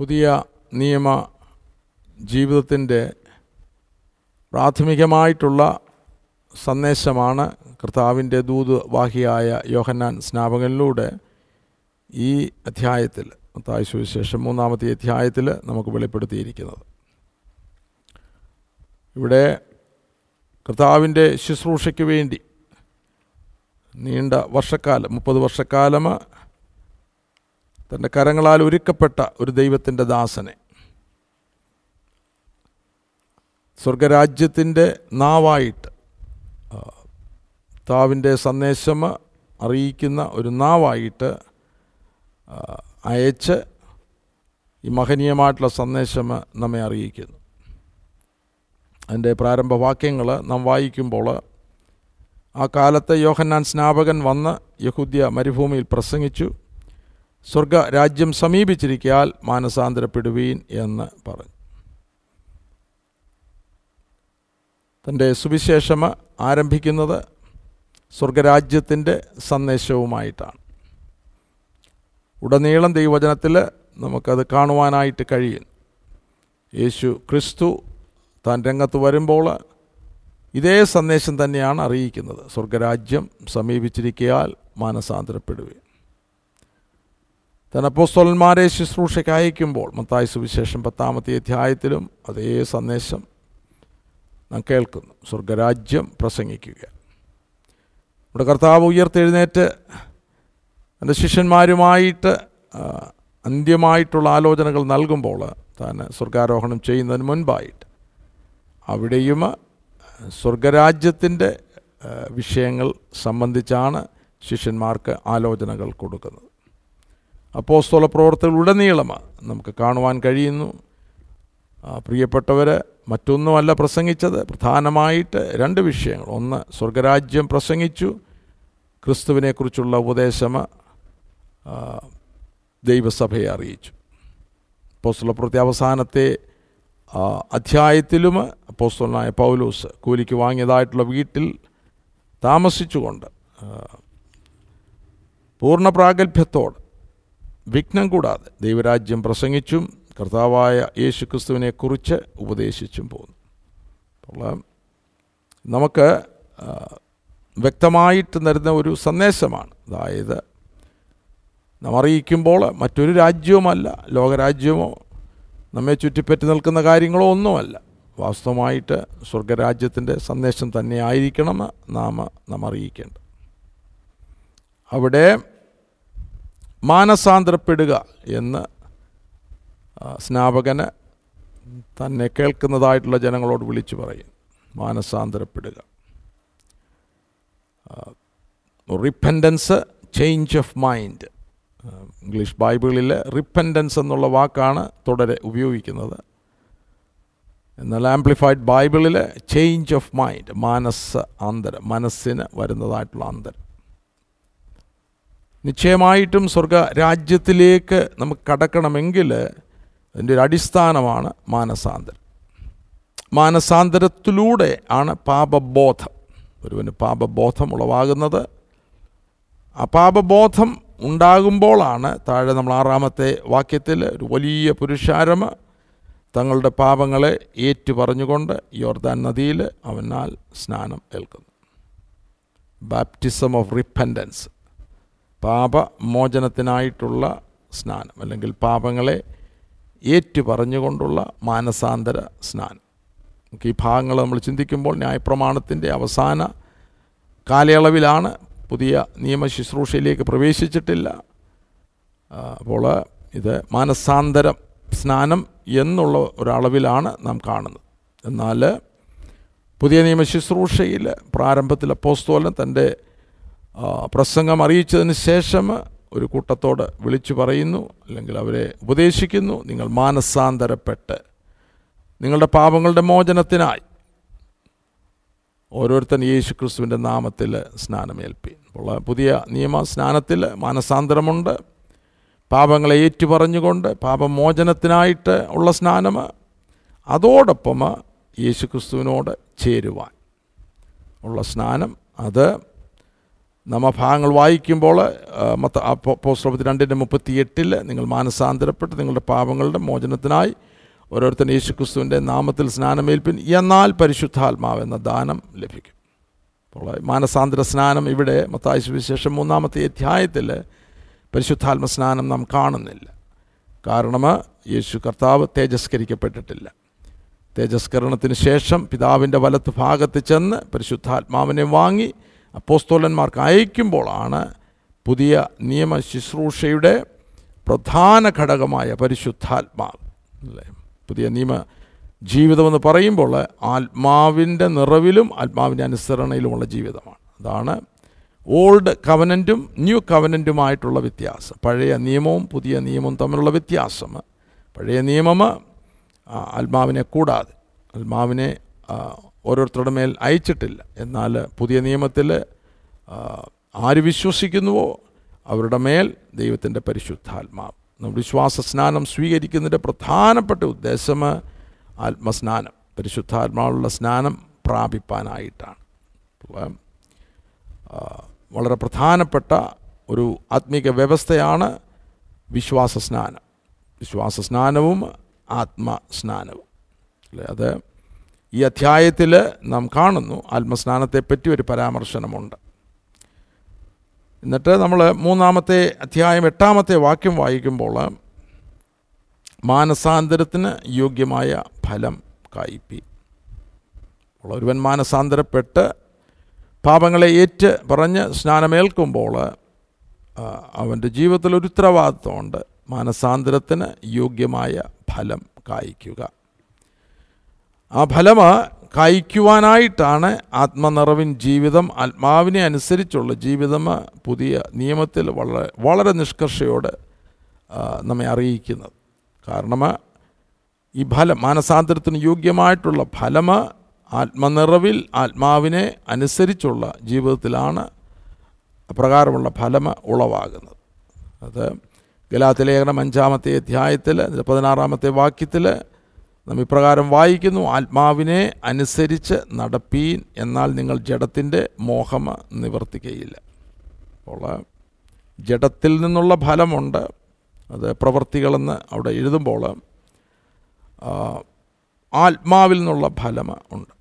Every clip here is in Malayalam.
പുതിയ നിയമ ജീവിതത്തിന്റെ പ്രാഥമികമായിട്ടുള്ള സന്ദേശമാണ് കർത്താവിന്റെ ദൂത് വാഹിയായ യോഹന്നാൻ സ്നാപകനിലൂടെ ഈ അധ്യായത്തിൽ മത്തായി സുവിശേഷം മൂന്നാമത്തെ അധ്യായത്തിൽ നമുക്ക് വെളിപ്പെടുത്തിയിരിക്കുന്നത്. ഇവിടെ കർത്താവിന്റെ ശുശ്രൂഷയ്ക്ക് വേണ്ടി നീണ്ട വർഷക്കാലം മുപ്പത് വർഷക്കാലം തന്റെ കരങ്ങളാൽ ഒരുക്കപ്പെട്ട ഒരു ദൈവത്തിന്റെ ദാസനെ. സ്വർഗരാജ്യത്തിന്റെ നാവായിട്ട് താവിന്റെ സന്ദേശം അറിയിക്കുന്ന ഒരു നാവായിട്ട് അയച്ച് ഈ മഹനീയമായിട്ടുള്ള സന്ദേശം നമ്മെ അറിയിക്കുന്നു. അതിന്റെ പ്രാരംഭ വാക്യങ്ങൾ നാം വായിക്കുമ്പോൾ ആ കാലത്തെ യോഹന്നാൻ സ്നാപകൻ വന്ന് യഹൂദ്യ മരുഭൂമിയിൽ പ്രസംഗിച്ചു. സ്വർഗ രാജ്യം സമീപിച്ചിരിക്കാൽ മാനസാന്തരപ്പെടുവീൻ എന്ന് പറഞ്ഞു. തന്റെ സുവിശേഷം ആരംഭിക്കുന്നത് സ്വർഗരാജ്യത്തിന്റെ സന്ദേശവുമായിട്ടാണ്. ഉടനീളം ദൈവചനത്തിൽ നമുക്കത് കാണുവാനായിട്ട് കഴിയും. യേശു ക്രിസ്തു താൻ രംഗത്ത് വരുമ്പോൾ ഇതേ സന്ദേശം തന്നെയാണ് അറിയിക്കുന്നത്. സ്വർഗരാജ്യം സമീപിച്ചിരിക്കയാൽ മാനസാന്തരപ്പെടുകയും തനപ്പോസ്തോലന്മാരെ ശുശ്രൂഷയ്ക്ക് അയക്കുമ്പോൾ മത്തായ സുവിശേഷം പത്താമത്തെ അധ്യായത്തിലും അതേ സന്ദേശം നാം കേൾക്കുന്നു. സ്വർഗരാജ്യം പ്രസംഗിക്കുക. ഇവിടെ കർത്താവ് ഉയർത്തെഴുന്നേറ്റ് എന്റെ ശിഷ്യന്മാരുമായിട്ട് അന്ത്യമായിട്ടുള്ള ആലോചനകൾ നൽകുമ്പോൾ താൻ സ്വർഗാരോഹണം ചെയ്യുന്നതിന് മുൻപായിട്ട് അവിടെയും സ്വർഗരാജ്യത്തിന്റെ വിഷയങ്ങൾ സംബന്ധിച്ചാണ് ശിഷ്യന്മാർക്ക് ആലോചനകൾ കൊടുക്കുന്നത്. അപ്പോസ്തോല പ്രവർത്തനങ്ങളുടനീളമാണ് നമുക്ക് കാണുവാൻ കഴിയുന്നു. പ്രിയപ്പെട്ടവർ മറ്റൊന്നുമല്ല പ്രസംഗിച്ചത്. പ്രധാനമായിട്ട് രണ്ട് വിഷയങ്ങൾ. ഒന്ന് സ്വർഗരാജ്യം പ്രസംഗിച്ചു. ക്രിസ്തുവിനെക്കുറിച്ചുള്ള ഉപദേശം ദൈവസഭയെ അറിയിച്ചു. അപ്പോസ്തോല പ്രവൃത്തി അവസാനത്തെ അധ്യായത്തിലും അപ്പോസ്തലനായ പൗലൂസ് കൂലിക്ക് വാങ്ങിയതായിട്ടുള്ള വീട്ടിൽ താമസിച്ചുകൊണ്ട് പൂർണ പ്രാഗൽഭ്യത്തോട് വിഘ്നം കൂടാതെ ദൈവരാജ്യം പ്രസംഗിച്ചും കർത്താവായ യേശു ക്രിസ്തുവിനെക്കുറിച്ച് ഉപദേശിച്ചും പോകുന്നു. നമുക്ക് വ്യക്തമായിട്ട് തരുന്ന ഒരു സന്ദേശമാണ്. അതായത് നാം അറിയിക്കുമ്പോൾ മറ്റൊരു രാജ്യവുമല്ല ലോകരാജ്യമോ നമ്മെ ചുറ്റിപ്പറ്റി നിൽക്കുന്ന കാര്യങ്ങളോ ഒന്നുമല്ല. വാസ്തവമായിട്ട് സ്വർഗരാജ്യത്തിന്റെ സന്ദേശം തന്നെയായിരിക്കണം നാം നാം അറിയിക്കേണ്ടത്. അവിടെ മാനസാന്തരപ്പെടുക എന്ന് സ്നാപകന് തന്നെ കേൾക്കുന്നതായിട്ടുള്ള ജനങ്ങളോട് വിളിച്ചു പറയും. മാനസാന്തരപ്പെടുക. Repentance change of mind English ബൈബിളിൽ റിപ്പൻഡൻസ് എന്നുള്ള വാക്കാണ് തുടരെ ഉപയോഗിക്കുന്നത്. എന്നാൽ ആംപ്ലിഫൈഡ് ബൈബിളിൽ ചേഞ്ച് ഓഫ് മൈൻഡ് മാനസ് അന്തരം മനസ്സിന് വരുന്നതായിട്ടുള്ള അന്തരം നിശ്ചയമായിട്ടും സ്വർഗ രാജ്യത്തിലേക്ക് നമുക്ക് കടക്കണമെങ്കിൽ അതിന്റെ ഒരു അടിസ്ഥാനമാണ് മാനസാന്തരം. മാനസാന്തരത്തിലൂടെ ആണ് പാപബോധം. ഒരുവന് പാപബോധം ഉളവാകുന്നത്. ആ പാപബോധം ഉണ്ടാകുമ്പോഴാണ് താഴെ നമ്മൾ ആറാമത്തെ വാക്യത്തിൽ ഒരു വലിയ പുരുഷാരമ തങ്ങളുടെ പാപങ്ങളെ ഏറ്റു പറഞ്ഞുകൊണ്ട് യോർദാൻ നദിയിൽ അവനാൽ സ്നാനം ഏൽക്കുന്നു. ബാപ്റ്റിസം ഓഫ് റിപ്പൻഡൻസ് പാപമോചനത്തിനായിട്ടുള്ള സ്നാനം അല്ലെങ്കിൽ പാപങ്ങളെ ഏറ്റു പറഞ്ഞുകൊണ്ടുള്ള മാനസാന്തര സ്നാനം. നമുക്ക് ഈ ഭാഗങ്ങൾ നമ്മൾ ചിന്തിക്കുമ്പോൾ ന്യായപ്രമാണത്തിന്റെ അവസാന കാലയളവിലാണ് പുതിയ നിയമ ശുശ്രൂഷയിലേക്ക് പ്രവേശിച്ചിട്ടില്ല. അപ്പോൾ ഇത് മാനസാന്തരം സ്നാനം എന്നുള്ള ഒരളവിലാണ് നാം കാണുന്നത്. എന്നാൽ പുതിയ നിയമ ശുശ്രൂഷയിൽ പ്രാരംഭത്തിൽ അപ്പോസ്തോലൻ തന്റെ പ്രസംഗം അറിയിച്ചതിന് ശേഷം ഒരു കൂട്ടത്തോട് വിളിച്ചു പറയുന്നു അല്ലെങ്കിൽ അവരെ ഉപദേശിക്കുന്നു നിങ്ങൾ മാനസാന്തരപ്പെട്ട് നിങ്ങളുടെ പാപങ്ങളുടെ മോചനത്തിനായി. ഓരോരുത്തൻ യേശു ക്രിസ്തുവിന്റെ നാമത്തിൽ സ്നാനമേൽപ്പി. അപ്പോൾ പുതിയ നിയമ സ്നാനത്തിൽ മാനസാന്തരമുണ്ട്. പാപങ്ങളെ ഏറ്റുപറഞ്ഞുകൊണ്ട് പാപമോചനത്തിനായിട്ട് ഉള്ള സ്നാനം അതോടൊപ്പം യേശു ക്രിസ്തുവിനോട് ചേരുവാൻ ഉള്ള സ്നാനം അത് നമ്മ ഭാഗങ്ങൾ വായിക്കുമ്പോൾ മത്ത പോസ്റ്റോപത്തി രണ്ടിന്റെ മുപ്പത്തി എട്ടിൽ നിങ്ങൾ മാനസാന്തരപ്പെട്ട് നിങ്ങളുടെ പാപങ്ങളുടെ മോചനത്തിനായി ഓരോരുത്തർ യേശുക്രിസ്തുവിന്റെ നാമത്തിൽ സ്നാനമേൽപ്പിൻ. എന്നാൽ പരിശുദ്ധാത്മാവ് എന്ന ദാനം ലഭിക്കും. അപ്പോൾ മാനസാന്തര സ്നാനം ഇവിടെ മത്തായ സുവിശേഷം മൂന്നാമത്തെ അധ്യായത്തിൽ പരിശുദ്ധാത്മ സ്നാനം നാം കാണുന്നില്ല. കാരണം യേശു കർത്താവ് തേജസ്കരിക്കപ്പെട്ടിട്ടില്ല. തേജസ്കരണത്തിന് ശേഷം പിതാവിന്റെ വലത്ത് ഭാഗത്ത് ചെന്ന് പരിശുദ്ധാത്മാവിനെ വാങ്ങി അപ്പോസ്തോലന്മാർക്ക് അയക്കുമ്പോഴാണ് പുതിയ നിയമ ശുശ്രൂഷയുടെ പ്രധാന ഘടകമായ പരിശുദ്ധാത്മാവ്. അല്ലേ? പുതിയ നിയമ ജീവിതമെന്ന് പറയുമ്പോൾ ആത്മാവിന്റെ നിറവിലും ആത്മാവിന്റെ അനുസരണയിലുമുള്ള ജീവിതമാണ്. അതാണ് ഓൾഡ് കവനന്റും ന്യൂ കവനന്റുമായിട്ടുള്ള വ്യത്യാസം. പഴയ നിയമവും പുതിയ നിയമവും തമ്മിലുള്ള വ്യത്യാസം. പഴയ നിയമം ആത്മാവിനെ കൂടാതെ. ആത്മാവിനെ ഓരോരുത്തരുടെ മേൽ അയച്ചിട്ടില്ല. എന്നാൽ പുതിയ നിയമത്തിൽ ആര് വിശ്വസിക്കുന്നുവോ അവരുടെ മേൽ ദൈവത്തിന്റെ പരിശുദ്ധാത്മാവ് നമ്മൾ വിശ്വാസ സ്നാനം സ്വീകരിക്കുന്നതിന്റെ പ്രധാനപ്പെട്ട ഉദ്ദേശം ആത്മസ്നാനം പരിശുദ്ധാത്മാവുള്ള സ്നാനം പ്രാപിപ്പാനായിട്ടാണ്. വളരെ പ്രധാനപ്പെട്ട ഒരു ആത്മീക വ്യവസ്ഥയാണ് വിശ്വാസ സ്നാനം വിശ്വാസ സ്നാനവും ആത്മസ്നാനവും. അല്ലേ? അത് ഈ അധ്യായത്തിൽ നാം കാണുന്നു ആത്മസ്നാനത്തെപ്പറ്റി ഒരു പരാമർശനമുണ്ട്. എന്നിട്ട് നമ്മൾ മൂന്നാമത്തെ അധ്യായം എട്ടാമത്തെ വാക്യം വായിക്കുമ്പോൾ മാനസാന്തരത്തിന് യോഗ്യമായ ഫലം കായ്പി. ഒരുവൻ മാനസാന്തരപ്പെട്ട് പാപങ്ങളെ ഏറ്റ് പറഞ്ഞ് സ്നാനമേൽക്കുമ്പോൾ അവന്റെ ജീവിതത്തിൽ ഒരു ഉത്തരവാദിത്വമുണ്ട്. മാനസാന്തരത്തിന് യോഗ്യമായ ഫലം കായ്ക്കുക. ആ ഫലം കായ്ക്കുവാനായിട്ടാണ് ആത്മനിറവിൻ ജീവിതം ആത്മാവിനെ അനുസരിച്ചുള്ള ജീവിതം പുതിയ നിയമത്തിൽ വളരെ വളരെ നിഷ്കർഷയോട് നമ്മെ അറിയിക്കുന്നത്. കാരണം ഈ ഫലം മാനസാന്തരത്തിന് യോഗ്യമായിട്ടുള്ള ഫലം ആത്മനിറവിൽ ആത്മാവിനെ അനുസരിച്ചുള്ള ജീവിതത്തിലാണ് പ്രകാരമുള്ള ഫലം ഉളവാകുന്നത്. അത് ഗലാത്തിലേഖനം അഞ്ചാമത്തെ അധ്യായത്തിൽ പതിനാറാമത്തെ വാക്യത്തിൽ നാം ഇപ്രകാരം വായിക്കുന്നു ആത്മാവിനെ അനുസരിച്ച് നടപ്പീൻ എന്നാൽ നിങ്ങൾ ജഡത്തിന്റെ മോഹം നിവർത്തിക്കുകയില്ല അപ്പോൾ ജഡത്തിൽ നിന്നുള്ള ഫലമുണ്ട്. അത് പ്രവൃത്തികളെന്ന് അവിടെ എഴുതുമ്പോൾ ആത്മാവിൽ നിന്നുള്ള ഫലം ഉണ്ട്.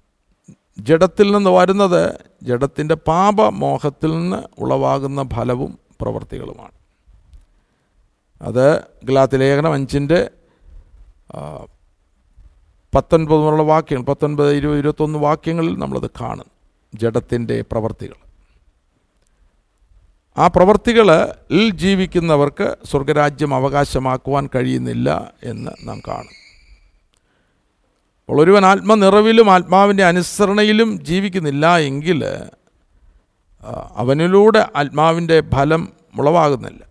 ജഡത്തിൽ നിന്ന് വരുന്നത് ജഡത്തിന്റെ പാപമോഹത്തിൽ നിന്ന് ഉളവാകുന്ന ഫലവും പ്രവൃത്തികളുമാണ് അത് ഗ്ലാത്തിലേഖനം അഞ്ചിന്റെ പത്തൊൻപത് മുതലുള്ള വാക്യങ്ങൾ പത്തൊൻപത് ഇരുപത് ഇരുപത്തൊന്ന് വാക്യങ്ങളിൽ നമ്മളത് കാണും ജഡത്തിന്റെ പ്രവർത്തികൾ. ആ പ്രവർത്തികളിൽ ജീവിക്കുന്നവർക്ക് സ്വർഗരാജ്യം അവകാശമാക്കുവാൻ കഴിയുന്നില്ല എന്ന് നാം കാണും അപ്പോൾ ഒരുവൻ ആത്മനിറവിലും ആത്മാവിന്റെ അനുസരണയിലും ജീവിക്കുന്നില്ല എങ്കിൽ അവനിലൂടെ ആത്മാവിന്റെ ഫലം ഉളവാകുന്നില്ല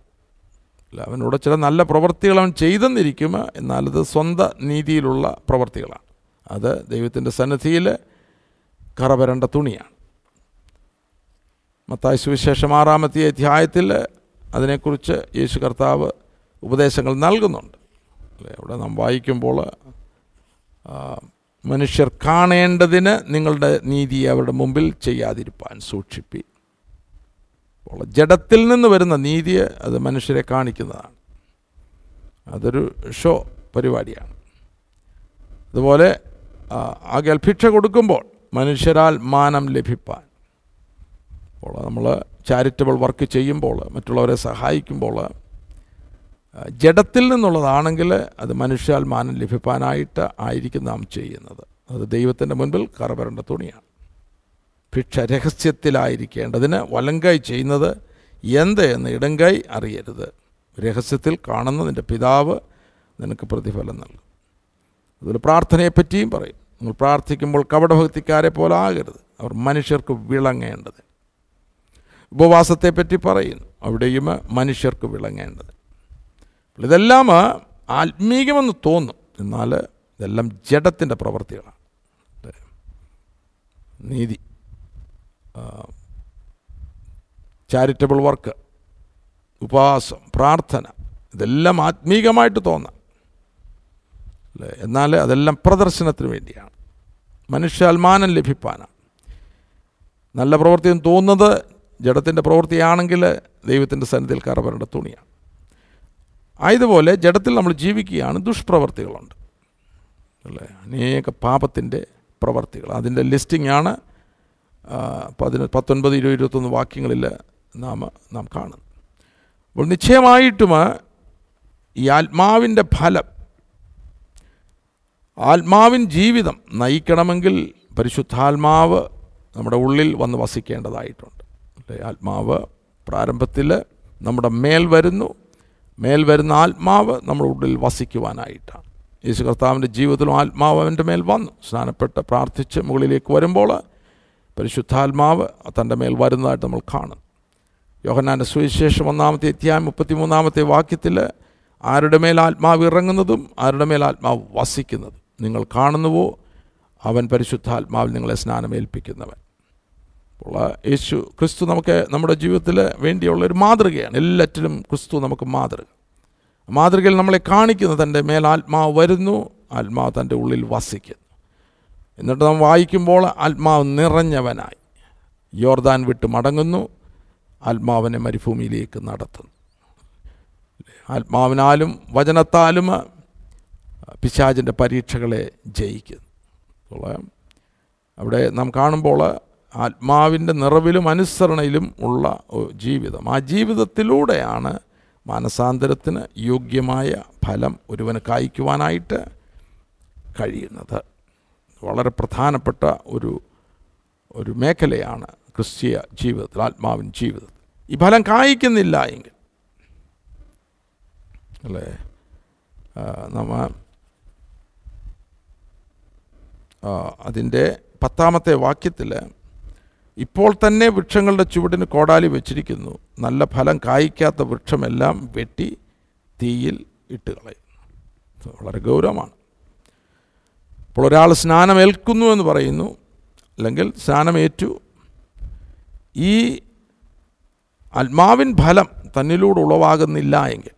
അല്ല അവനോട് ചില നല്ല പ്രവൃത്തികൾ അവൻ ചെയ്തെന്നിരിക്കും എന്നാലത് സ്വന്തം നീതിയിലുള്ള പ്രവൃത്തികളാണ്. അത് ദൈവത്തിന്റെ സന്നിധിയിൽ കറവരണ്ട തുണിയാണ്. മത്തായി സുവിശേഷം ആറാമത്തെ അധ്യായത്തിൽ അതിനെക്കുറിച്ച് യേശു കർത്താവ് ഉപദേശങ്ങൾ നൽകുന്നുണ്ട്. അല്ലേ അവിടെ നാം വായിക്കുമ്പോൾ മനുഷ്യർ കാണേണ്ടതിന് നിങ്ങളുടെ നീതി അവരുടെ മുമ്പിൽ ചെയ്യാതിരിപ്പാൻ സൂക്ഷിപ്പി. അപ്പോൾ ജഡത്തിൽ നിന്ന് വരുന്ന നീതിയെ അത് മനുഷ്യരെ കാണിക്കുന്നതാണ്. അതൊരു ഷോ പരിപാടിയാണ്. അതുപോലെ ആ, ഭിക്ഷ കൊടുക്കുമ്പോൾ മനുഷ്യരാൽ മാനം ലഭിപ്പാൻ. അപ്പോൾ നമ്മൾ ചാരിറ്റബിൾ വർക്ക് ചെയ്യുമ്പോൾ മറ്റുള്ളവരെ സഹായിക്കുമ്പോൾ ജഡത്തിൽ നിന്നുള്ളതാണെങ്കിൽ അത് മനുഷ്യാൽ മാനം ലഭിപ്പാനായിട്ട് ആയിരിക്കും നാം ചെയ്യുന്നത്. അത് ദൈവത്തിന്റെ മുൻപിൽ കറവരേണ്ട തുണിയാണ്. ഭിക്ഷ രഹസ്യത്തിലായിരിക്കേണ്ടതിന് വലങ്കൈ ചെയ്യുന്നത് എന്ത് എന്ന് ഇടങ്കൈ അറിയരുത്. രഹസ്യത്തിൽ കാണുന്ന നിന്റെ പിതാവ് നിനക്ക് പ്രതിഫലം നൽകും. അതുപോലെ പ്രാർത്ഥനയെപ്പറ്റിയും പറയും. നിങ്ങൾ പ്രാർത്ഥിക്കുമ്പോൾ കപടഭക്തിക്കാരെ പോലെ ആകരുത്. അവർ മനുഷ്യർക്ക് വിളങ്ങേണ്ടത്. ഉപവാസത്തെപ്പറ്റി പറയുന്നു. അവിടെയും മനുഷ്യർക്ക് വിളങ്ങേണ്ടത്. ഇതെല്ലാം ആത്മീകമെന്ന് തോന്നും. എന്നാൽ ഇതെല്ലാം ജഡത്തിന്റെ പ്രവൃത്തികളാണ്. നീതി. ചാരിറ്റബിൾ വർക്ക് ഉപവാസം പ്രാർത്ഥന ഇതെല്ലാം ആത്മീകമായിട്ട് തോന്നാം. അല്ലേ? എന്നാൽ അതെല്ലാം പ്രദർശനത്തിന് വേണ്ടിയാണ്. മനുഷ്യാത്മാനം ലഭിപ്പാനാണ്. നല്ല പ്രവൃത്തി എന്ന് തോന്നുന്നത് ജഡത്തിന്റെ പ്രവൃത്തിയാണെങ്കിൽ ദൈവത്തിന്റെ സന്നിധിയിൽ കറവരേണ്ട തുണിയാണ്. ആയതുപോലെ ജഡത്തിൽ നമ്മൾ ജീവിക്കുകയാണ് ദുഷ്പ്രവർത്തികളുണ്ട്. അല്ലേ? അനേക പാപത്തിന്റെ പ്രവർത്തികൾ. അതിന്റെ ലിസ്റ്റിംഗ് ആണ് പതിന പത്തൊൻപത് ഇരുപത് ഇരുപത്തൊന്ന് വാക്യങ്ങളിൽ നാം നാം കാണുന്നു അപ്പോൾ നിശ്ചയമായിട്ടും ഈ ആത്മാവിന്റെ ഫലം ആത്മാവിൻ ജീവിതം നയിക്കണമെങ്കിൽ പരിശുദ്ധാത്മാവ് നമ്മുടെ ഉള്ളിൽ വന്ന് വസിക്കേണ്ടതായിട്ടുണ്ട്. അല്ലേ? ആത്മാവ് പ്രാരംഭത്തിൽ നമ്മുടെ മേൽ വരുന്നു. മേൽ വരുന്ന ആത്മാവ് നമ്മുടെ ഉള്ളിൽ വസിക്കുവാനായിട്ടാണ്. യേശു കർത്താവിന്റെ ജീവിതത്തിലും ആത്മാവ് അവന്റെ മേൽ വന്നു. സ്നാനപ്പെട്ട് പ്രാർത്ഥിച്ച് മുകളിലേക്ക് വരുമ്പോൾ പരിശുദ്ധാത്മാവ് തന്റെ മേൽ വരുന്നതായിട്ട് നമ്മൾ കാണും. യോഹന്നാന്റെ സുവിശേഷം ഒന്നാമത്തെ അധ്യായം മുപ്പത്തിമൂന്നാമത്തെ വാക്യത്തിൽ ആരുടെ മേൽ ആത്മാവ് ഇറങ്ങുന്നതും ആരുടെ മേൽ ആത്മാവ് വസിക്കുന്നതും. നിങ്ങൾ കാണുന്നുവോ? അവൻ പരിശുദ്ധാത്മാവിൽ നിങ്ങളെ സ്നാനമേൽപ്പിക്കുന്നവൻ. അപ്പോൾ യേശു ക്രിസ്തു നമുക്ക് നമ്മുടെ ജീവിതത്തിൽ വേണ്ടിയുള്ള ഒരു മാതൃകയാണ്. എല്ലാറ്റിലും ക്രിസ്തു നമുക്ക് മാതൃക. മാതൃകയിൽ നമ്മളെ കാണിക്കുന്നു തന്റെ മേൽ ആത്മാവ് വരുന്നു ആത്മാവ് തന്റെ ഉള്ളിൽ വസിക്കുന്നു. എന്നിട്ട് നാം വായിക്കുമ്പോൾ ആത്മാവ് നിറഞ്ഞവനായി. യോർദാൻ വിട്ട് മടങ്ങുന്നു. ആത്മാവിനെ മരുഭൂമിയിലേക്ക് നടത്തുന്നു. ആത്മാവിനാലും വചനത്താലും പിശാചിന്റെ പരീക്ഷകളെ ജയിക്കുന്നു. അവിടെ നാം കാണുമ്പോൾ ആത്മാവിന്റെ നിറവിലും അനുസരണയിലും ഉള്ള ജീവിതം. ആ ജീവിതത്തിലൂടെയാണ് മാനസാന്തരത്തിന് യോഗ്യമായ ഫലം ഒരുവന് കായ്ക്കുവാനായിട്ട് കഴിയുന്നത്. വളരെ പ്രധാനപ്പെട്ട ഒരു ഒരു മേഖലയാണ് ക്രിസ്തീയ ജീവിതത്തിൽ ആത്മാവിൻ ജീവിതത്തിൽ. ഈ ഫലം കായ്ക്കുന്നില്ല എങ്കിൽ. അല്ലേ? നമ്മ അതിന്റെ പത്താമത്തെ വാക്യത്തിൽ ഇപ്പോൾ തന്നെ വൃക്ഷങ്ങളുടെ ചുവടിന് കോടാലി വെച്ചിരിക്കുന്നു. നല്ല ഫലം കായ്ക്കാത്ത വൃക്ഷമെല്ലാം വെട്ടി തീയിൽ ഇട്ട് കളയും. വളരെ ഗൗരവമാണ്. അപ്പോൾ ഒരാൾ സ്നാനമേൽക്കുന്നു എന്ന് പറയുന്നു അല്ലെങ്കിൽ സ്നാനമേറ്റു ഈ ആത്മാവിൻ ഫലം തന്നിലൂടെ ഉളവാകുന്നില്ല എങ്കിൽ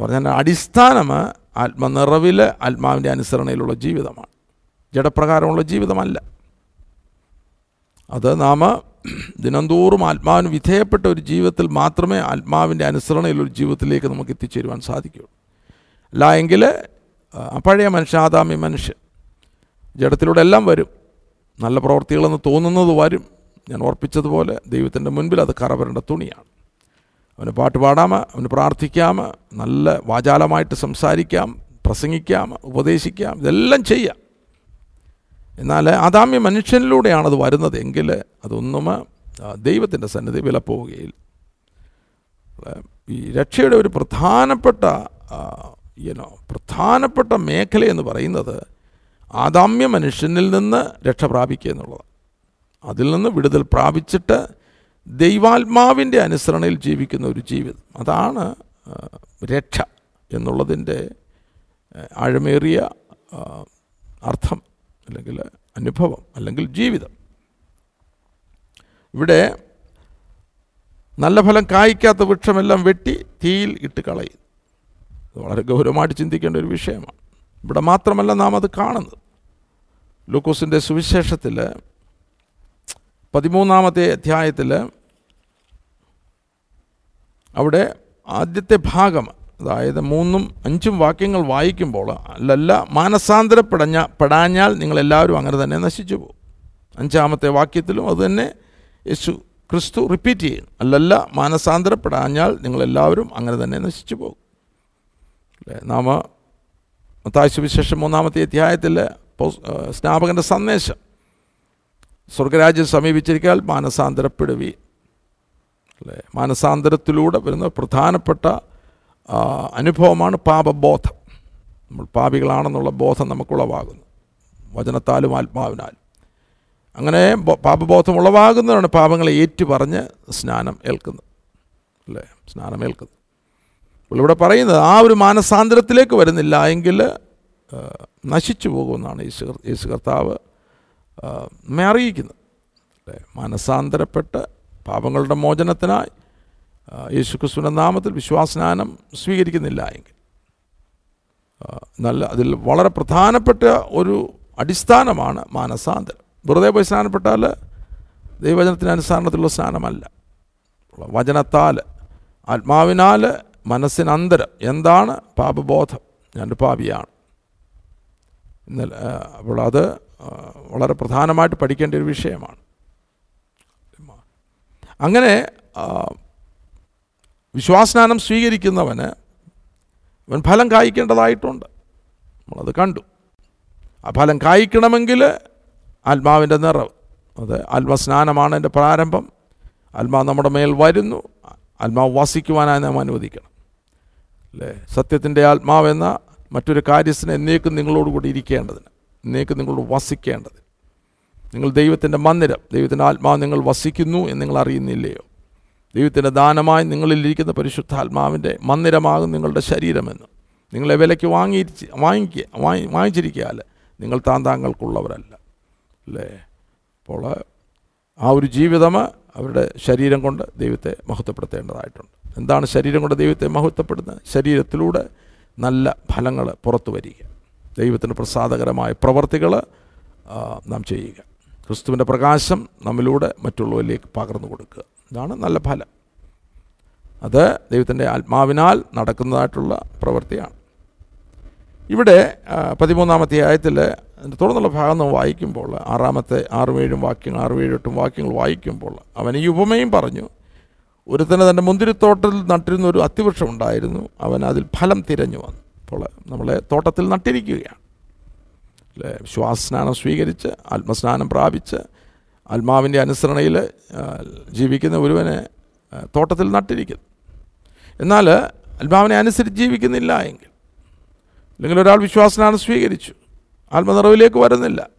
പറഞ്ഞാൽ അടിസ്ഥാനം ആത്മനിറവിൽ ആത്മാവിന്റെ അനുസരണയിലുള്ള ജീവിതമാണ്. ജഡപ്രകാരമുള്ള ജീവിതമല്ല. അത് നാം ദിനംതോറും ആത്മാവിന് വിധേയപ്പെട്ട ഒരു ജീവിതത്തിൽ മാത്രമേ ആത്മാവിന്റെ അനുസരണയിലൊരു ജീവിതത്തിലേക്ക് നമുക്ക് എത്തിച്ചേരുവാൻ സാധിക്കുകയുള്ളൂ. അല്ല എങ്കിൽ പഴയ മനുഷ്യ ആദാമി മനുഷ്യൻ ജഡത്തിലൂടെ എല്ലാം വരും. നല്ല പ്രവൃത്തികളെന്ന് തോന്നുന്നത് വരും. ഞാൻ ഓർപ്പിച്ചതുപോലെ ദൈവത്തിന്റെ മുൻപിൽ അത് കറവരേണ്ട തുണിയാണ്. അവന് പാട്ട് പാടാം അവന് പ്രാർത്ഥിക്കാം നല്ല വാചാലമായിട്ട് സംസാരിക്കാം പ്രസംഗിക്കാം ഉപദേശിക്കാം ഇതെല്ലാം ചെയ്യാം. എന്നാൽ ആദാമ്യ മനുഷ്യനിലൂടെയാണ് അത് വരുന്നത് എങ്കിൽ അതൊന്നും ദൈവത്തിന്റെ സന്നിധി വിലപ്പോവുകയിൽ ഈ രക്ഷയുടെ ഒരു പ്രധാനപ്പെട്ട പ്രധാനപ്പെട്ട മേഖല എന്ന് പറയുന്നത് ആദാമ്യ മനുഷ്യനിൽ നിന്ന് രക്ഷ പ്രാപിക്കുക എന്നുള്ളതാണ് അതിൽ നിന്ന് വിടുതൽ പ്രാപിച്ചിട്ട് ദൈവാത്മാവിന്റെ അനുസരണയിൽ ജീവിക്കുന്ന ഒരു ജീവിതം അതാണ് രക്ഷ എന്നുള്ളതിന്റെ ആഴമേറിയ അർത്ഥം അല്ലെങ്കിൽ അനുഭവം അല്ലെങ്കിൽ ജീവിതം. ഇവിടെ നല്ല ഫലം കായ്ക്കാത്ത വൃക്ഷമെല്ലാം വെട്ടി തീയിൽ ഇട്ട് കളയും. വളരെ ഗൗരവമായിട്ട് ചിന്തിക്കേണ്ട ഒരു വിഷയമാണ്. ഇവിടെ മാത്രമല്ല നാം അത് കാണുന്നത്. ലൂക്കോസിന്റെ സുവിശേഷത്തിൽ പതിമൂന്നാമത്തെ അധ്യായത്തിൽ അവിടെ ആദ്യത്തെ ഭാഗം അതായത് മൂന്നും അഞ്ചും വാക്യങ്ങൾ വായിക്കുമ്പോൾ അല്ലല്ല മാനസാന്തരപ്പെടഞ്ഞ പെടാഞ്ഞാൽ നിങ്ങളെല്ലാവരും അങ്ങനെ തന്നെ നശിച്ചു പോകും. അഞ്ചാമത്തെ വാക്യത്തിലും അതുതന്നെ യേശു ക്രിസ്തു റിപ്പീറ്റ് ചെയ്യുന്നു. അല്ലല്ല മാനസാന്തരപ്പെടാഞ്ഞാൽ നിങ്ങളെല്ലാവരും അങ്ങനെ തന്നെ നശിച്ചു പോകും. അല്ലേ? നാമ മത്തായ സുവിശേഷം മൂന്നാമത്തെ അധ്യായത്തിൽ സ്നാപകന്റെ സന്ദേശം. സ്വർഗരാജ്യം സമീപിച്ചിരിക്കാൽ മാനസാന്തരപ്പെടുവി. അല്ലേ? മാനസാന്തരത്തിലൂടെ വരുന്ന പ്രധാനപ്പെട്ട അനുഭവമാണ് പാപബോധം. നമ്മൾ പാപികളാണെന്നുള്ള ബോധം നമുക്കുളവാകുന്നു. വചനത്താലും ആത്മാവിനാലും. അങ്ങനെ പാപബോധം ഉളവാകുന്നതാണ് പാപങ്ങളെ ഏറ്റുപറഞ്ഞ് സ്നാനം ഏൽക്കുന്നത്. അല്ലേ? സ്നാനം ഏൽക്കുന്നത്. അപ്പോൾ ഇവിടെ പറയുന്നത് ആ ഒരു മാനസാന്തരത്തിലേക്ക് വരുന്നില്ല എങ്കിൽ നശിച്ചു പോകുമെന്നാണ് യേശു യേശു കർത്താവ് നമ്മെ അറിയിക്കുന്നത്. മാനസാന്തരപ്പെട്ട് പാപങ്ങളുടെ മോചനത്തിനായി യേശുക്രിസ്തുവിന്റെ നാമത്തിൽ വിശ്വാസനാനം സ്വീകരിക്കുന്നില്ല എങ്കിൽ. നല്ല അതിൽ വളരെ പ്രധാനപ്പെട്ട ഒരു അടിസ്ഥാനമാണ് മാനസാന്തരം. വെറുതെ പോയി സ്നാനപ്പെട്ടാൽ ദൈവവചനത്തിന് അനുസരണത്തിലുള്ള സ്നാനമല്ല. വചനത്താൽ ആത്മാവിനാൽ മനസ്സിനന്തരം. എന്താണ് പാപബോധം? ഞാൻ പാപിയാണ്. ഇന്നലെ അപ്പോൾ അത് വളരെ പ്രധാനമായിട്ട് പഠിക്കേണ്ട ഒരു വിഷയമാണ്. അങ്ങനെ വിശ്വാസനാനം സ്വീകരിക്കുന്നവന് അവൻ ഫലം കായ്ക്കേണ്ടതായിട്ടുണ്ട്. നമ്മളത് കണ്ടു. ആ ഫലം കായ്ക്കണമെങ്കിൽ ആത്മാവിന്റെ നിറവ്. അത് ആത്മസ്നാനമാണ് എന്റെ പ്രാരംഭം. ആത്മാവ് നമ്മുടെ മേൽ വരുന്നു. ആത്മാവ് വസിക്കുവാനായി നാം അനുവദിക്കണം. അല്ലേ? സത്യത്തിന്റെ ആത്മാവെന്ന മറ്റൊരു കാര്യസ്ഥന് എന്നേക്കും നിങ്ങളോടുകൂടി ഇരിക്കേണ്ടതിന് എന്നേക്കും നിങ്ങളോട് വസിക്കേണ്ടതിന്. നിങ്ങൾ ദൈവത്തിന്റെ മന്ദിരം ദൈവത്തിന്റെ ആത്മാവ് നിങ്ങൾ വസിക്കുന്നു എന്ന് നിങ്ങൾ അറിയുന്നില്ലയോ? ദൈവത്തിന്റെ ദാനമായി നിങ്ങളിലിരിക്കുന്ന പരിശുദ്ധാത്മാവിന്റെ മന്ദിരമാകും നിങ്ങളുടെ ശരീരമെന്ന്. നിങ്ങളെ വിലയ്ക്ക് വാങ്ങി വാങ്ങിക്കുക വാങ്ങി വാങ്ങിച്ചിരിക്കാൽ നിങ്ങൾ താൻ താങ്കൾക്കുള്ളവരല്ല. അല്ലേ? അപ്പോൾ ആ ഒരു ജീവിതം അവരുടെ ശരീരം കൊണ്ട് ദൈവത്തെ മഹത്വപ്പെടുത്തേണ്ടതായിട്ടുണ്ട്. എന്താണ് ശരീരം കൊണ്ട് ദൈവത്തെ മഹത്വപ്പെടുന്നത്? ശരീരത്തിലൂടെ നല്ല ഫലങ്ങൾ പുറത്തു വരിക. ദൈവത്തിന് പ്രസാദകരമായ പ്രവർത്തികൾ നാം ചെയ്യുക. ക്രിസ്തുവിന്റെ പ്രകാശം നമ്മിലൂടെ മറ്റുള്ളവരിലേക്ക് പകർന്നു കൊടുക്കുക. ഇതാണ് നല്ല ഫലം. അത് ദൈവത്തിന്റെ ആത്മാവിനാൽ നടക്കുന്നതായിട്ടുള്ള പ്രവൃത്തിയാണ്. ഇവിടെ പതിമൂന്നാമത്തെ ആയത്തിൽ തുടർന്നുള്ള ഭാഗം നമ്മൾ വായിക്കുമ്പോൾ ആറാമത്തെ ആറും ഏഴും വാക്യങ്ങൾ ആറും ഏഴും എട്ടും വാക്യങ്ങൾ വായിക്കുമ്പോൾ അവൻ ഈ ഉപമയും പറഞ്ഞു ഒരുത്തന് തന്റെ മുന്തിരിത്തോട്ടത്തിൽ നട്ടിരുന്ന ഒരു അത്തിവൃക്ഷം ഉണ്ടായിരുന്നു. അവൻ അതിൽ ഫലം തിരഞ്ഞു വന്നു. അപ്പോൾ നമ്മളെ തോട്ടത്തിൽ നട്ടിരിക്കുകയാണ്. അല്ലേ? ശ്വാസസ്നാനം സ്വീകരിച്ച് ആത്മസ്നാനം പ്രാപിച്ച് ആത്മാവിന്റെ അനുസരണയിൽ ജീവിക്കുന്ന ഒരുവനെ തോട്ടത്തിൽ നട്ടിരിക്കുന്നു. എന്നാൽ ആത്മാവിനെ അനുസരിച്ച് ജീവിക്കുന്നില്ല എങ്കിൽ അല്ലെങ്കിൽ ഒരാൾ വിശ്വാസനാണ് സ്വീകരിച്ചു ആത്മനിറവിലേക്ക് വരുന്നില്ല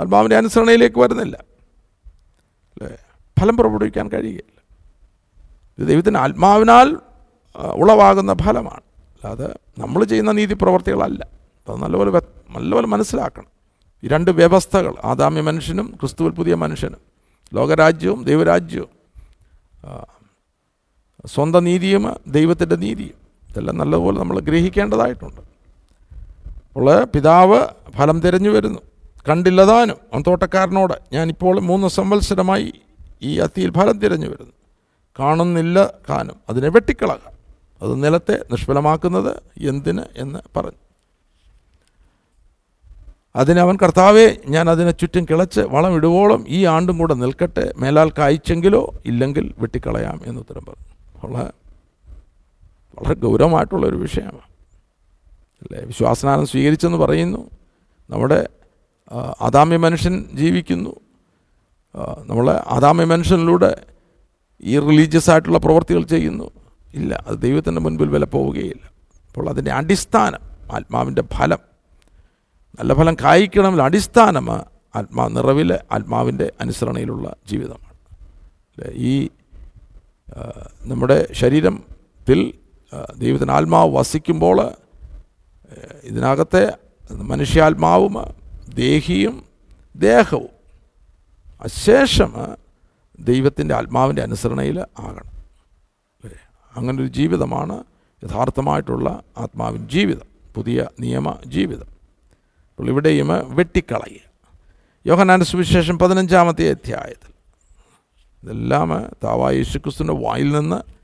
ആത്മാവിന്റെ അനുസരണയിലേക്ക് വരുന്നില്ല അല്ലേ? ഫലം പുറപ്പെടുവിക്കാൻ കഴിയുകയില്ല ഇത് ദൈവത്തിന്റെ ആത്മാവിനാൽ ഉളവാകുന്ന ഫലമാണ്. അല്ലാതെ നമ്മൾ ചെയ്യുന്ന നീതി പ്രവർത്തികളല്ല. അത് നല്ലപോലെ നല്ലപോലെ മനസ്സിലാക്കണം. ഈ രണ്ട് വ്യവസ്ഥകൾ ആദാമ്യ മനുഷ്യനും ക്രിസ്തുവിൽ പുതിയ മനുഷ്യനും ലോകരാജ്യവും ദൈവരാജ്യവും സ്വന്തം നീതിയും ദൈവത്തിന്റെ നീതിയും ഇതെല്ലാം നല്ലപോലെ നമ്മൾ ഗ്രഹിക്കേണ്ടതായിട്ടുണ്ട്. ഉള്ള പിതാവ് ഫലം തിരഞ്ഞു വരുന്നു. കണ്ടില്ലതാനും അവൻ തോട്ടക്കാരനോട് ഞാനിപ്പോൾ മൂന്ന് സംവത്സരമായി ഈ അത്തിയിൽ ഫലം തിരഞ്ഞു വരുന്നു. കാണുന്നില്ല കാനും. അതിനെ വെട്ടിക്കളക. അത് നിലത്തെ നിഷ്ഫലമാക്കുന്നത് എന്തിന് എന്ന് പറഞ്ഞു. അതിനവൻ കർത്താവെ ഞാൻ അതിനെ ചുറ്റും കിളച്ച് വളം ഇടുവോളം ഈ ആണ്ടും കൂടെ നിൽക്കട്ടെ. മേലാൽ കായ്ച്ചെങ്കിലോ ഇല്ലെങ്കിൽ വെട്ടിക്കളയാം എന്ന് ഉത്തരം പറഞ്ഞു. വളരെ വളരെ ഗൗരവമായിട്ടുള്ള ഒരു വിഷയമാണ്. അല്ലേ? വിശ്വാസനാനം സ്വീകരിച്ചെന്ന് പറയുന്നു. നമ്മുടെ ആദാമ്യ മനുഷ്യൻ ജീവിക്കുന്നു. നമ്മളെ അദാമ്യ മനുഷ്യനിലൂടെ ഈ റിലീജിയസ് ആയിട്ടുള്ള പ്രവർത്തികൾ ചെയ്യുന്നു. ഇല്ല അത് ദൈവത്തിന്റെ മുൻപിൽ വില പോവുകയില്ല. അപ്പോൾ അതിന്റെ അടിസ്ഥാനം ആത്മാവിന്റെ ഫലം. നല്ല ഫലം കായ്ക്കണമെങ്കിൽ അടിസ്ഥാനം ആത്മാ നിറവിലെ ആത്മാവിന്റെ അനുസരണയിലുള്ള ജീവിതമാണ്? ഈ നമ്മുടെ ശരീരത്തിൽ ദൈവത്തിന് ആത്മാവ് വസിക്കുമ്പോൾ ഇതിനകത്തെ മനുഷ്യാത്മാവും ദേഹിയും ദേഹവും അശേഷം ദൈവത്തിന്റെ ആത്മാവിന്റെ അനുസരണയിൽ ആകണം. അല്ലേ? അങ്ങനൊരു ജീവിതമാണ് യഥാർത്ഥമായിട്ടുള്ള ആത്മാവിൻ ജീവിതം പുതിയ നിയമ ജീവിതം. അപ്പോൾ ഇവിടെയും വെട്ടിക്കളയുക. യോഹനാന്റെ സുവിശേഷം പതിനഞ്ചാമത്തെ അധ്യായത്തിൽ. ഇതെല്ലാം താവായ യേശുക്രിസ്തുവിന്റെ വായിൽ നിന്ന്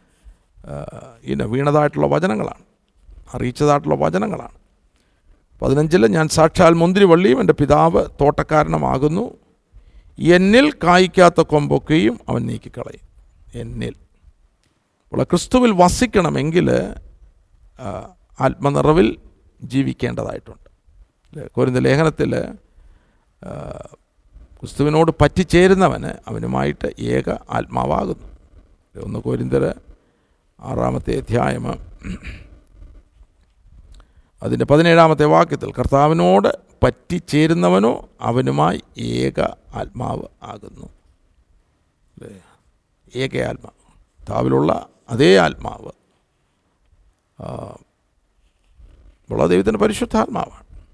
ഇന്ന വീണതായിട്ടുള്ള വചനങ്ങളാണ് അറിയിച്ചതായിട്ടുള്ള വചനങ്ങളാണ്. പതിനഞ്ചിൽ ഞാൻ സാക്ഷാൽ മുന്തിരിവള്ളിയും എന്റെ പിതാവ് തോട്ടക്കാരനുമാകുന്നു എന്നിൽ കായ്ക്കാത്ത കൊമ്പൊക്കെയും അവൻ നീക്കിക്കളയും. എന്നിൽ. അപ്പോൾ ക്രിസ്തുവിൽ വസിക്കണമെങ്കിൽ ആത്മനിറവിൽ ജീവിക്കേണ്ടതായിട്ടുണ്ട്? കോരിന്ത ലേഖനത്തിൽ ക്രിസ്തുവിനോട് പറ്റിച്ചേരുന്നവന് അവനുമായിട്ട് ഏക ആത്മാവാകുന്നു. ഒന്ന് കോരിന്തർ ആറാമത്തെ അധ്യായം. അതിന്റെ പതിനേഴാമത്തെ വാക്യത്തിൽ കർത്താവിനോട് പറ്റിച്ചേരുന്നവനോ അവനുമായി ഏക ആത്മാവ് ആകുന്നു. അല്ലേ? ഏക ആത്മാവ്. താവിലുള്ള അതേ ആത്മാവ് ഉള്ള ദൈവത്തിന്റെ പരിശുദ്ധാത്മാവാണ്.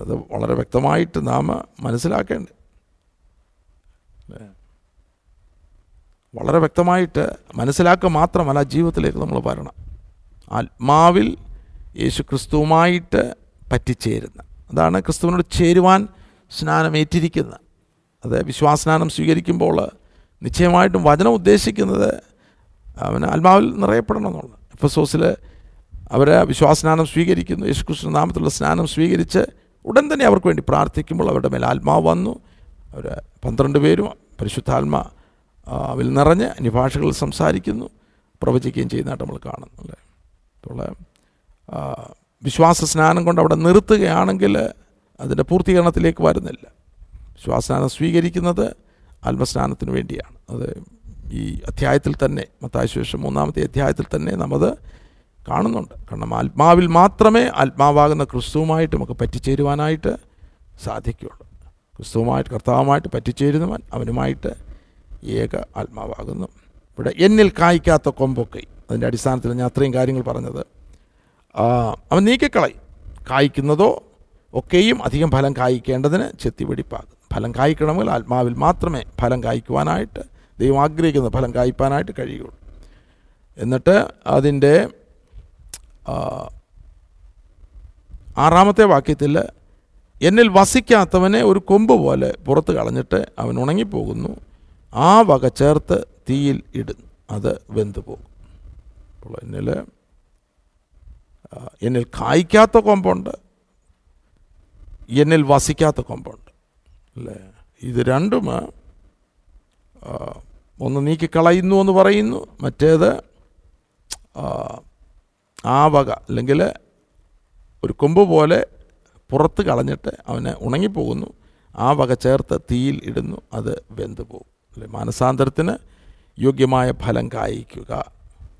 അത് വളരെ വ്യക്തമായിട്ട് നാം മനസ്സിലാക്കേണ്ടത്. വളരെ വ്യക്തമായിട്ട് മനസ്സിലാക്കുക മാത്രമല്ല ജീവിതത്തിലേക്ക് നമ്മൾ വരണം. ആത്മാവിൽ യേശു ക്രിസ്തുവുമായിട്ട് പറ്റിച്ചേരുന്ന അതാണ് ക്രിസ്തുവിനോട് ചേരുവാൻ സ്നാനം ഏറ്റിരിക്കുന്നത് അത് വിശ്വാസനാനം സ്വീകരിക്കുമ്പോൾ നിശ്ചയമായിട്ടും വചനം ഉദ്ദേശിക്കുന്നത് അവന് ആത്മാവിൽ നിറയപ്പെടണം എന്നുള്ളത് സോസിൽ അവർ വിശ്വാസനാനം സ്വീകരിക്കുന്നു. യേശുക്രിസ്തു നാമത്തിലുള്ള സ്നാനം സ്വീകരിച്ച് ഉടൻ തന്നെ അവർക്ക് വേണ്ടി പ്രാർത്ഥിക്കുമ്പോൾ അവരുടെ മേൽ ആത്മാവ് വന്നു. അവർ പന്ത്രണ്ട് പേരും പരിശുദ്ധാത്മ വിൽ നിറഞ്ഞ് അന്യഭാഷകളിൽ സംസാരിക്കുന്നു. പ്രവചിക്കുകയും ചെയ്യുന്നതായിട്ട് നമ്മൾ കാണുന്നു അപ്പോൾ വിശ്വാസ സ്നാനം കൊണ്ട് അവിടെ നിർത്തുകയാണെങ്കിൽ അതിന്റെ പൂർത്തീകരണത്തിലേക്ക് വരുന്നില്ല. വിശ്വാസസ്നാനം സ്വീകരിക്കുന്നത് ആത്മസ്നാനത്തിന് വേണ്ടിയാണ്. അത് ഈ അധ്യായത്തിൽ തന്നെ മത്താശേഷം മൂന്നാമത്തെ അധ്യായത്തിൽ തന്നെ നമ്മത് കാണുന്നുണ്ട്. കാരണം ആത്മാവിൽ മാത്രമേ ആത്മാവാകുന്ന ക്രിസ്തുവുമായിട്ട് നമുക്ക് പറ്റിച്ചേരുവാനായിട്ട് സാധിക്കുകയുള്ളൂ. ക്രിസ്തുവുമായിട്ട് കർത്താവുമായിട്ട് പറ്റിച്ചേരുന്നവൻ അവനുമായിട്ട് ഏക ആത്മാവാകുന്നു. ഇവിടെ എന്നിൽ കായ്ക്കാത്ത കൊമ്പൊക്കെ. അതിന്റെ അടിസ്ഥാനത്തിൽ ഞാൻ അത്രയും കാര്യങ്ങൾ പറഞ്ഞത്. അവൻ നീക്കിക്കളയും. കായ്ക്കുന്നതോ ഒക്കെയും അധികം ഫലം കായ്ക്കേണ്ടതിന് ചെത്തിവെടിപ്പാകും ഫലം കായ്ക്കണമെങ്കിൽ ആത്മാവിൽ മാത്രമേ ഫലം കായ്ക്കുവാനായിട്ട് ദൈവം ആഗ്രഹിക്കുന്ന ഫലം കായ്പാനായിട്ട് കഴിയുള്ളൂ. എന്നിട്ട് അതിന്റെ ആറാമത്തെ വാക്യത്തിൽ എന്നിൽ വസിക്കാത്തവനെ ഒരു കൊമ്പ് പോലെ പുറത്ത് കളഞ്ഞിട്ട് അവൻ ഉണങ്ങിപ്പോകുന്നു. ആ വക ചേർത്ത് തീയിൽ ഇടുന്നു. അത് വെന്തു പോകും അപ്പോൾ എന്നിൽ എന്നിൽ കായ്ക്കാത്ത കൊമ്പുണ്ട് എന്നിൽ വസിക്കാത്ത കൊമ്പുണ്ട്. അല്ലേ? ഇത് രണ്ടും ഒന്ന് നീക്കിക്കളയുന്നു എന്ന് പറയുന്നു മറ്റേത് ആ വക അല്ലെങ്കിൽ ഒരു കൊമ്പ് പോലെ പുറത്ത് കളഞ്ഞിട്ട് അവനെ ഉണങ്ങിപ്പോകുന്നു ആ വക ചേർത്ത് തീയിൽ ഇടുന്നു അത് വെന്തു പോകും അല്ലെ? മാനസാന്തരത്തിന് യോഗ്യമായ ഫലം കായ്ക്കുക.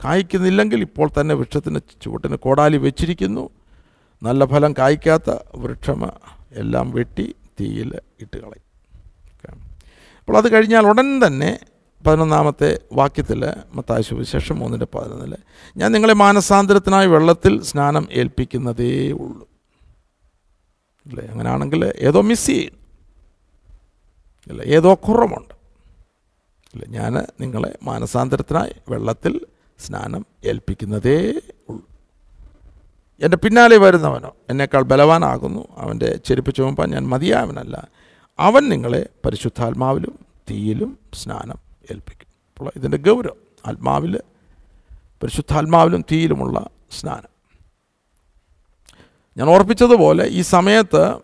കായ്ക്കുന്നില്ലെങ്കിൽ ഇപ്പോൾ തന്നെ വൃക്ഷത്തിന് ചുവട്ടിന് കോടാലി വെച്ചിരിക്കുന്നു. നല്ല ഫലം കായ്ക്കാത്ത വൃക്ഷം എല്ലാം വെട്ടി തീയിൽ ഇട്ട് കളയും. അപ്പോൾ അത് കഴിഞ്ഞാൽ ഉടൻ തന്നെ പതിനൊന്നാമത്തെ വാക്യത്തിൽ മത്താശു സുവിശേഷം മൂന്നിന്റെ പതിനൊന്നിൽ ഞാൻ നിങ്ങളെ മാനസാന്തരത്തിനായി വെള്ളത്തിൽ സ്നാനം ഏൽപ്പിക്കുന്നതേ ഉള്ളൂ. അല്ലേ? അങ്ങനെയാണെങ്കിൽ ഏതോ മിസ് ചെയ്യുന്നു അല്ല? ഏതോ കുറവുണ്ട്. അല്ല? ഞാൻ നിങ്ങളെ മാനസാന്തരത്തിനായി വെള്ളത്തിൽ സ്നാനം ഏൽപ്പിക്കുന്നതേ ഉള്ളൂ. എന്റെ പിന്നാലെ വരുന്നവനോ എന്നേക്കാൾ ബലവാനാകുന്നു. അവന്റെ ചെരുപ്പ് ചുമപ്പാൻ ഞാൻ മതിയായവനല്ല. അവൻ നിങ്ങളെ പരിശുദ്ധാത്മാവിലും തീയിലും സ്നാനം ഏൽപ്പിക്കും. അപ്പോൾ ഇതിന്റെ ഗൗരവം ആത്മാവിൽ പരിശുദ്ധാത്മാവിലും തീയിലുമുള്ള സ്നാനം. ഞാൻ ഓർപ്പിച്ചതുപോലെ ഈ സമയത്ത്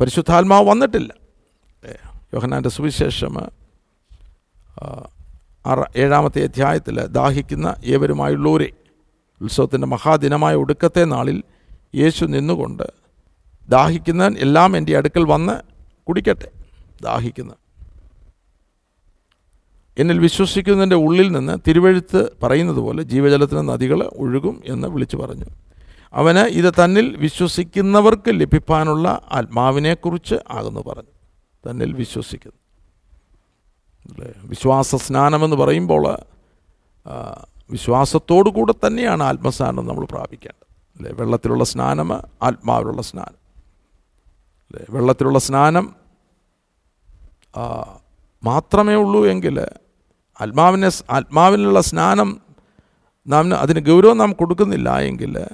പരിശുദ്ധാത്മാവ് വന്നിട്ടില്ല. യോഹനാന്റെ സുവിശേഷം ആറ് ഏഴാമത്തെ അധ്യായത്തിൽ ദാഹിക്കുന്ന ഏവരുമായുള്ളവരെ ഉത്സവത്തിന്റെ മഹാദിനമായ ഒടുക്കത്തെ നാളിൽ യേശു നിന്നുകൊണ്ട് ദാഹിക്കുന്ന എല്ലാം എന്റെ അടുക്കൽ വന്ന് കുടിക്കട്ടെ ദാഹിക്കുന്ന. എന്നിൽ വിശ്വസിക്കുന്നതിന്റെ ഉള്ളിൽ നിന്ന് തിരുവഴുത്ത് പറയുന്നത് പോലെ ജീവജലത്തിന് നദികൾ ഒഴുകും എന്ന് വിളിച്ചു പറഞ്ഞു. അവന് ഇത് തന്നിൽ വിശ്വസിക്കുന്നവർക്ക് ലഭിക്കാനുള്ള ആത്മാവിനെക്കുറിച്ച് ആകുന്നു പറഞ്ഞു. തന്നിൽ വിശ്വസിക്കുന്നു. അല്ലേ? വിശ്വാസ സ്നാനമെന്ന് പറയുമ്പോൾ വിശ്വാസത്തോടു കൂടെ തന്നെയാണ് ആത്മസ്നാനം നമ്മൾ പ്രാപിക്കേണ്ടത്. അല്ലേ? വെള്ളത്തിലുള്ള സ്നാനം ആത്മാവിലുള്ള സ്നാനം. അല്ലേ? വെള്ളത്തിലുള്ള സ്നാനം മാത്രമേ ഉള്ളൂ എങ്കിൽ ആത്മാവിനെ ആത്മാവിനുള്ള സ്നാനം നാം അതിന് ഗൗരവം നാം കൊടുക്കുന്നില്ല എങ്കിൽ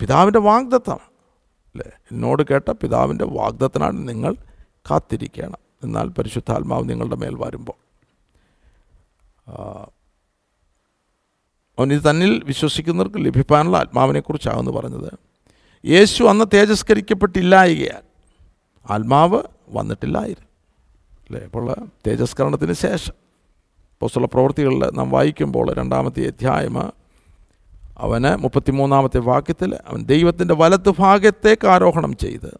പിതാവിന്റെ വാഗ്ദത്തം. അല്ലേ? എന്നോട് കേട്ട പിതാവിന്റെ വാഗ്ദത്തനാണ് നിങ്ങൾ കാത്തിരിക്കണം. എന്നാൽ പരിശുദ്ധാത്മാവ് നിങ്ങളുടെ മേൽ വരുമ്പോൾ. അവൻ ഇത് തന്നിൽ വിശ്വസിക്കുന്നവർക്ക് ലഭിക്കാനുള്ള ആത്മാവിനെക്കുറിച്ചാണെന്ന് പറഞ്ഞത്. യേശു അന്ന് തേജസ്കരിക്കപ്പെട്ടില്ലായികയാൽ ആത്മാവ് വന്നിട്ടില്ലായിരുന്നു. അല്ലേ? അപ്പോൾ തേജസ്കരണത്തിന് ശേഷം പോസ്റ്റുള്ള പ്രവൃത്തികളിൽ നാം വായിക്കുമ്പോൾ രണ്ടാമത്തെ അധ്യായം അവന് മുപ്പത്തിമൂന്നാമത്തെ വാക്യത്തിൽ അവൻ ദൈവത്തിന്റെ വലത്ത് ഭാഗത്തേക്ക് ആരോഹണം ചെയ്ത്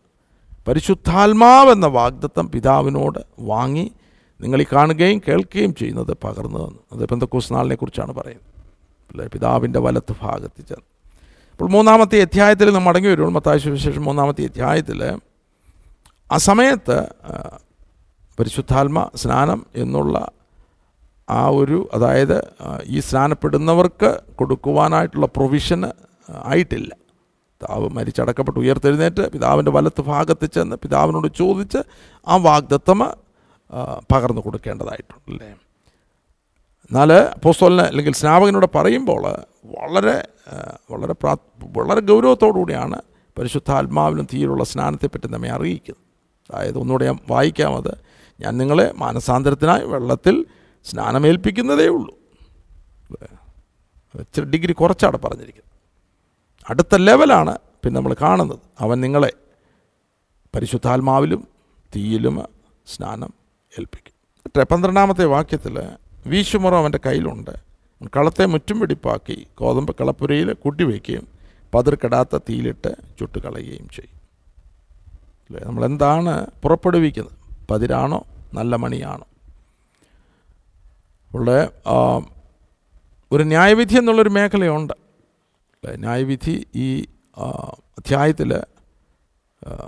പരിശുദ്ധാത്മാവെന്ന വാഗ്ദത്തം പിതാവിനോട് വാങ്ങി നിങ്ങൾ ഈ കാണുകയും കേൾക്കുകയും ചെയ്യുന്നത് പകർന്നു തന്നു. അത് പെന്തക്കോസ് നാളിനെ കുറിച്ചാണ് പറയുന്നത്. പിതാവിന്റെ വലത്ത് ഭാഗത്ത് ചെന്ന്. അപ്പോൾ മൂന്നാമത്തെ അധ്യായത്തിൽ നമ്മൾ മടങ്ങി വരുമ്പോൾ മത്തായ മൂന്നാമത്തെ അധ്യായത്തിൽ ആ സമയത്ത് പരിശുദ്ധാത്മ സ്നാനം എന്നുള്ള ആ ഒരു അതായത് ഈ സ്നാനപ്പെടുന്നവർക്ക് കൊടുക്കുവാനായിട്ടുള്ള പ്രൊവിഷന് ആയിട്ടില്ല. പിതാവ് മരിച്ചടക്കപ്പെട്ട് ഉയർത്തെഴുന്നേറ്റ് പിതാവിന്റെ വലത്ത് ഭാഗത്ത് ചെന്ന് പിതാവിനോട് ചോദിച്ച് ആ വാഗ്ദത്തമ പകർന്നു കൊടുക്കേണ്ടതായിട്ടുണ്ട് അല്ലേ? എന്നാൽ അപ്പോസ്തലന് അല്ലെങ്കിൽ സ്നാപകനോട് പറയുമ്പോൾ വളരെ വളരെ പ്രാ വളരെ ഗൗരവത്തോടുകൂടിയാണ് പരിശുദ്ധാത്മാവിലും തീയിലുള്ള സ്നാനത്തെപ്പറ്റി നമ്മെ അറിയിക്കുന്നത്. അതായത് ഒന്നുകൂടെ ഞാൻ വായിക്കാം അത്. ഞാൻ നിങ്ങളെ മാനസാന്തരത്തിനായി വെള്ളത്തിൽ സ്നാനമേൽപ്പിക്കുന്നതേ ഉള്ളൂ. ഇച്ചിരി ഡിഗ്രി കുറച്ചാണ് പറഞ്ഞിരിക്കുന്നത്. അടുത്ത ലെവലാണ് പിന്നെ നമ്മൾ കാണുന്നത്. അവൻ നിങ്ങളെ പരിശുദ്ധാത്മാവിലും തീയിലും സ്നാനം ഏൽപ്പിക്കും. പന്ത്രണ്ടാമത്തെ വാക്യത്തിൽ വീശുമുറം അവന്റെ കയ്യിലുണ്ട്. കളത്തെ മുറ്റും വെടിപ്പാക്കി ഗോതമ്പ് കളപ്പുരയിൽ കൂട്ടിവെക്കുകയും പതിർക്കെടാത്ത തീയിലിട്ട് ചുട്ടുകളയുകയും ചെയ്യും. അല്ലേ? നമ്മളെന്താണ് പുറപ്പെടുവിക്കുന്നത്? പതിരാണോ? നല്ല മണിയാണോ? ഉള്ള ഒരു ന്യായവിധി എന്നുള്ളൊരു മേഖലയുണ്ട്. അല്ലേ? ന്യായവിധി ഈ അധ്യായത്തിൽ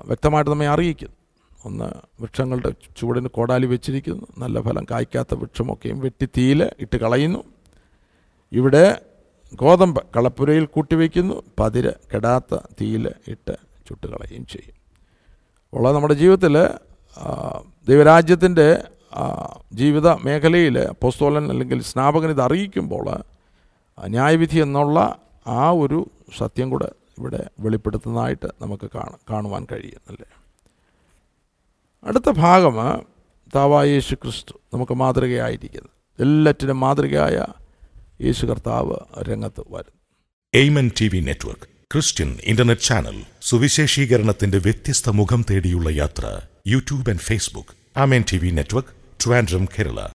വ്യക്തമായിട്ട് നമ്മെ അറിയിക്കുന്നു. ഒന്ന് വൃക്ഷങ്ങളുടെ ചുവടിന് കോടാലി വെച്ചിരിക്കുന്നു. നല്ല ഫലം കായ്ക്കാത്ത വൃക്ഷമൊക്കെയും വെട്ടി തീയിൽ ഇട്ട് കളയുന്നു. ഇവിടെ ഗോതമ്പ് കളപ്പുരയിൽ കൂട്ടിവെക്കുന്നു. പതിര് കെടാത്ത തീയിൽ ഇട്ട് ചുട്ടുകളയുകയും ചെയ്യും. ഉള്ള നമ്മുടെ ജീവിതത്തിൽ ദൈവരാജ്യത്തിന്റെ ജീവിത മേഖലയിൽ പോസ്തോലൻ അല്ലെങ്കിൽ സ്നാപകൻ ഇത് അറിയിക്കുമ്പോൾ ന്യായവിധി എന്നുള്ള ആ ഒരു സത്യം കൂടെ ഇവിടെ വെളിപ്പെടുത്തുന്നതായിട്ട് നമുക്ക് കാണാം കാണുവാൻ കഴിയുന്നല്ലേ അടുത്ത ഭാഗം താവായ യേശു ക്രിസ്തു നമുക്ക് മാതൃകയായിരിക്കുന്നത് എല്ലാറ്റിനും മാതൃകയായ യേശു കർത്താവ് രംഗത്ത് വരുന്നു. Amen T V network Christian internet channel സുവിശേഷീകരണത്തിന്റെ വ്യത്യസ്ത മുഖം തേടിയുള്ള യാത്ര YouTube and Facebook Amen T V network Trivandrum Kerala